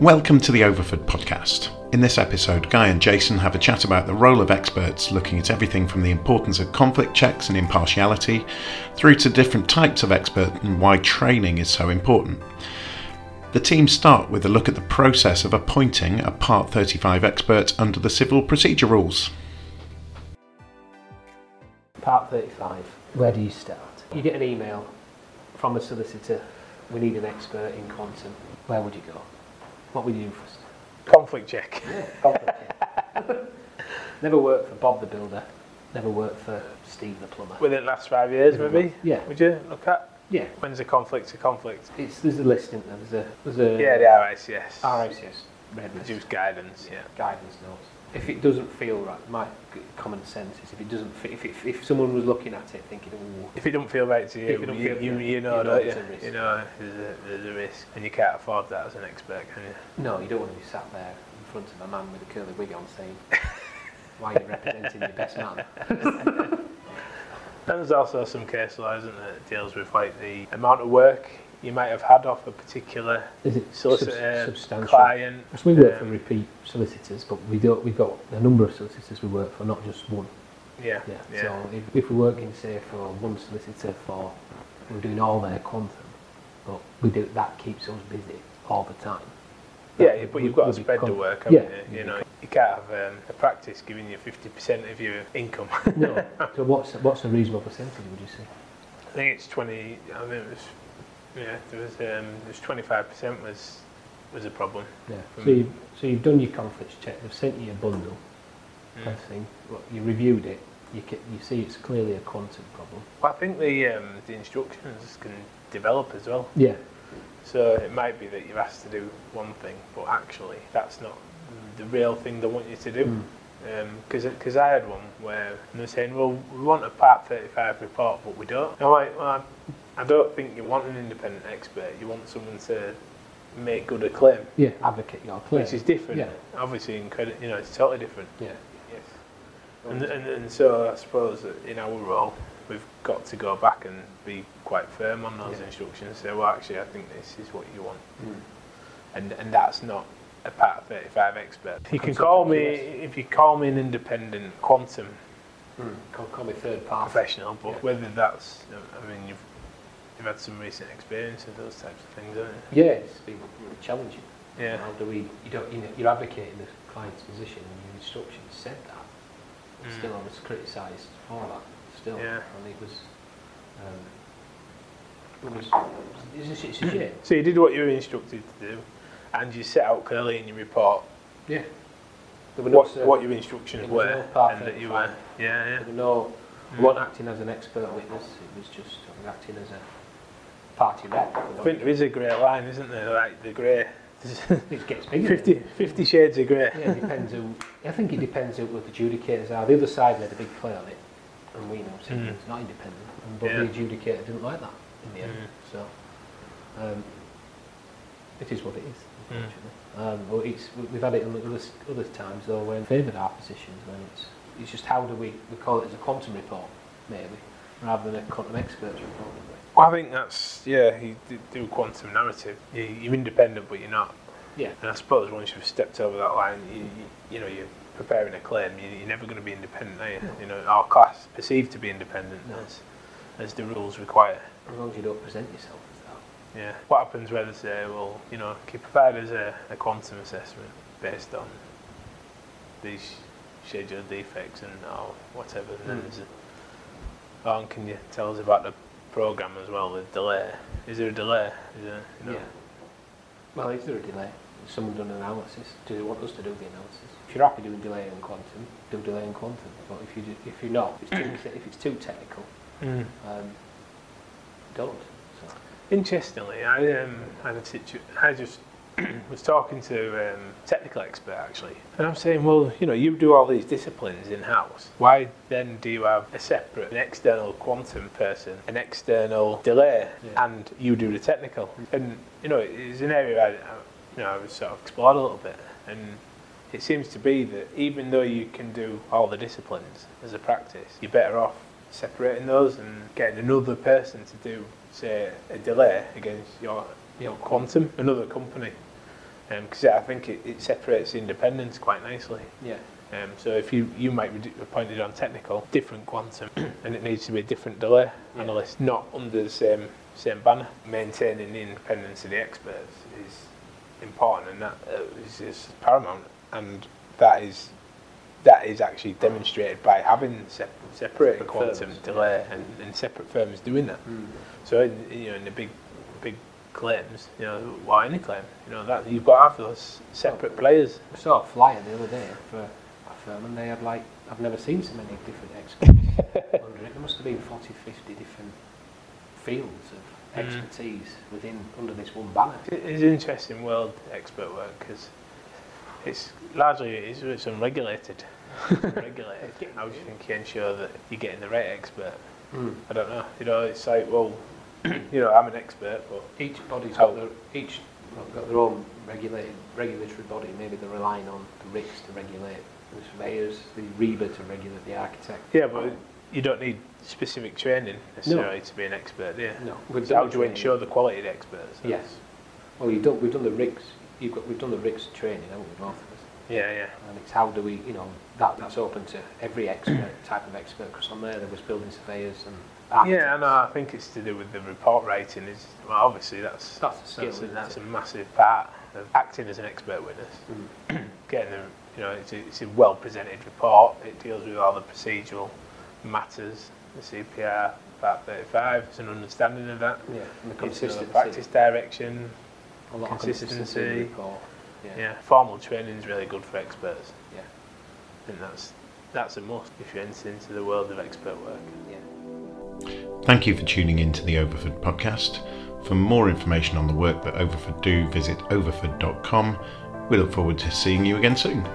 Welcome to the Overford podcast. In this episode, Guy and Jason have a chat about the role of experts, looking at everything from the importance of conflict checks and impartiality through to different types of expert and why training is so important. The team start with a look at the process of appointing a Part 35 expert under the Civil Procedure Rules. Part 35, where do you start? You get an email from a solicitor, we need an expert in quantum. Where would you go? What would you do first? Conflict check. Never worked for Bob the Builder, never worked for Steve the Plumber. Within the last five years, maybe? Yeah. Would you look at? Yeah, When's a conflict a conflict? it's, there's a list, isn't there? There's a, there's a Yeah, the RICS. RICS, red Reduced guidance, yeah. guidance notes. If it doesn't feel right, my common sense is if it doesn't fit, if, if, if someone was looking at it thinking, oh, If it doesn't feel right to you, you, you, yeah, you know, you know you? You know there's a, there's a risk. And you can't afford that as an expert, can you? no, you don't want to be sat there in front of a man with a curly wig on saying, why are you representing your best man? And there's also some case law, isn't there, that deals with like the amount of work you might have had off a particular solicitor, sub- substantial? client. Because we work for um, repeat solicitors, but we don't. We've got a number of solicitors we work for, not just one. Yeah, Yeah. yeah. So if, if we're working, say, for one solicitor for, we're doing all their quantum, but we do that keeps us busy all the time. Yeah, but would- you've got to spread the work, haven't Yeah. you? You know, you can't have um, a practice giving you 50% of your income. No. So what's what's a reasonable percentage? Would you say? I think it's 20, I think it was, yeah, there was, um, there's 25% was, was a problem. Yeah. So you've, so you've done your conflicts check. They've sent you a bundle. Mm. Kind of thing. Well, you reviewed it. You ca you see it's clearly a quantum problem. But I think the, um, the instructions can develop as well. Yeah. So it might be that you're asked to do one thing, but actually that's not the real thing they want you to do. Mm. Because I had one where they're saying, well, we want a Part 35 report, but we don't. I'm like, well, I, don't think you want an independent expert. You want someone to make good a claim, Yeah. Advocate your claim. which is different. Yeah. Obviously, in credit, you know, it's totally different. Yeah. Yes. And, and, and so I suppose that in our role, we've got to go back and be quite firm on those Yeah. instructions. Say, well, actually, I think this is what you want, Mm. and and that's not a Part 35 expert. You can call me if you call me an independent quantum Mm. Call, call me third party. professional, but Yeah. whether that's, I mean, you've you've had some recent experience with those types of things, haven't you? Yeah, it's been challenging. Yeah. How do we? You don't. You know, you're advocating the client's position, and your instructions said that. But Mm. Still, I was criticised for that. Still, Yeah. and it was. Um, it was. It's a, it's a shame. So you did what you were instructed to do, and you set out clearly in your report Yeah. There were no what, cer- what your instructions there was were, no Part and that you 35. were, yeah, yeah. There were no. I Mm. wasn't acting as an expert witness. It was just I was acting as a party. I think there is a grey line, isn't there? Like the grey, It gets bigger. 50, 50 shades of grey. Yeah, it depends who. I think it depends who what the adjudicators are. The other side made a big play on it, and we know Mm. it's not independent. And, but Yeah. the adjudicator didn't like that in the end. Mm. So um, it is what it is. Mm. Unfortunately, um, but it's we've had it in other other times though when favoured our positions when it's it's just how do we we call it as a quantum report maybe rather than a quantum experts report. Well, I think that's, yeah, you do quantum narrative. You, you're independent, but you're not. Yeah. And I suppose once you've stepped over that line, you, you, you know, you're preparing a claim, you, you're never going to be independent, are you? You know, our class perceived to be independent No. as, as the rules require. As long as you don't present yourself as that. Yeah. What happens when they say, well, you know, can you provide us a, a quantum assessment based on these scheduled defects and or whatever? And then Mm. there's a, oh, and can you tell us about the program as well, the delay? Is there a delay? There, you know? Yeah. Well, is there a delay? Has someone done an analysis? Do they want us to do the analysis? If you're happy doing delay in quantum, do delay in quantum. But if you do, if you're not, if it's too, if it's too technical, Mm. um, don't. So, Interestingly, I um, had a situ- I just was talking to um, a technical expert actually, and I'm saying, well, you know, you do all these disciplines in house. Why then do you have a separate, an external quantum person, an external delay, Yeah. and you do the technical? And you know, it's an area I, I you know, I was sort of explored a little bit, and it seems to be that even though you can do all the disciplines as a practice, you're better off separating those and getting another person to do, say, a delay against your, your quantum, another company. Because I think it, it separates independence quite nicely. Yeah. Um, so if you, you might be appointed on technical, different quantum, and it needs to be a different delay Yeah. analyst, not under the same same banner. Maintaining the independence of the experts is important, and that uh, is, is paramount. And that is that is actually demonstrated by having sep- separate quantum firms, delay and, and separate firms doing that. Mm. So in, you know, in the big, big claims, you know, why any claim, you know, that you've got to have those separate players. I saw a flyer the other day for a firm and they had like, I've never seen so many different experts under it. There must have been 40, 50 different fields of Mm. expertise within, under this one banner. It's an interesting world, expert work, because it's largely it's, it's unregulated. unregulated. How do you think you ensure that you're getting the right expert? Mm. I don't know. You know, it's like, well, you know, I'm an expert, but Each body's got their, each got their own regulated, regulatory body. Maybe they're relying on the RICS to regulate the surveyors, the RIBA to regulate the architect. yeah, but you don't need specific training necessarily to be an expert, yeah. No, we've So how do you ensure the quality of the experts? Yes. Well, you've done, we've done the RICS. You've got, we've done the RICS training, haven't we, both of us? Yeah, yeah. And it's how do we, you know, that, that's open to every expert, type of expert, because on there there was building surveyors and architects. Yeah, I know. I think it's to do with the report writing. Is well, obviously that's That's a skill, that's, a, that's a massive part of acting as an expert witness. Mm. Getting the, you know, it's a, it's a well presented report. It deals with all the procedural matters, the CPR, Part 35. It's an understanding of that. Yeah, and the consistency. practice direction. a lot of consistency. Consistency in. Yeah. Yeah, formal training is really good for experts. Yeah. I think that's that's a must if you enter into the world of expert work. Yeah. Thank you for tuning in to the Overford podcast. For more information on the work that Overford do, visit overford.com. We look forward to seeing you again soon.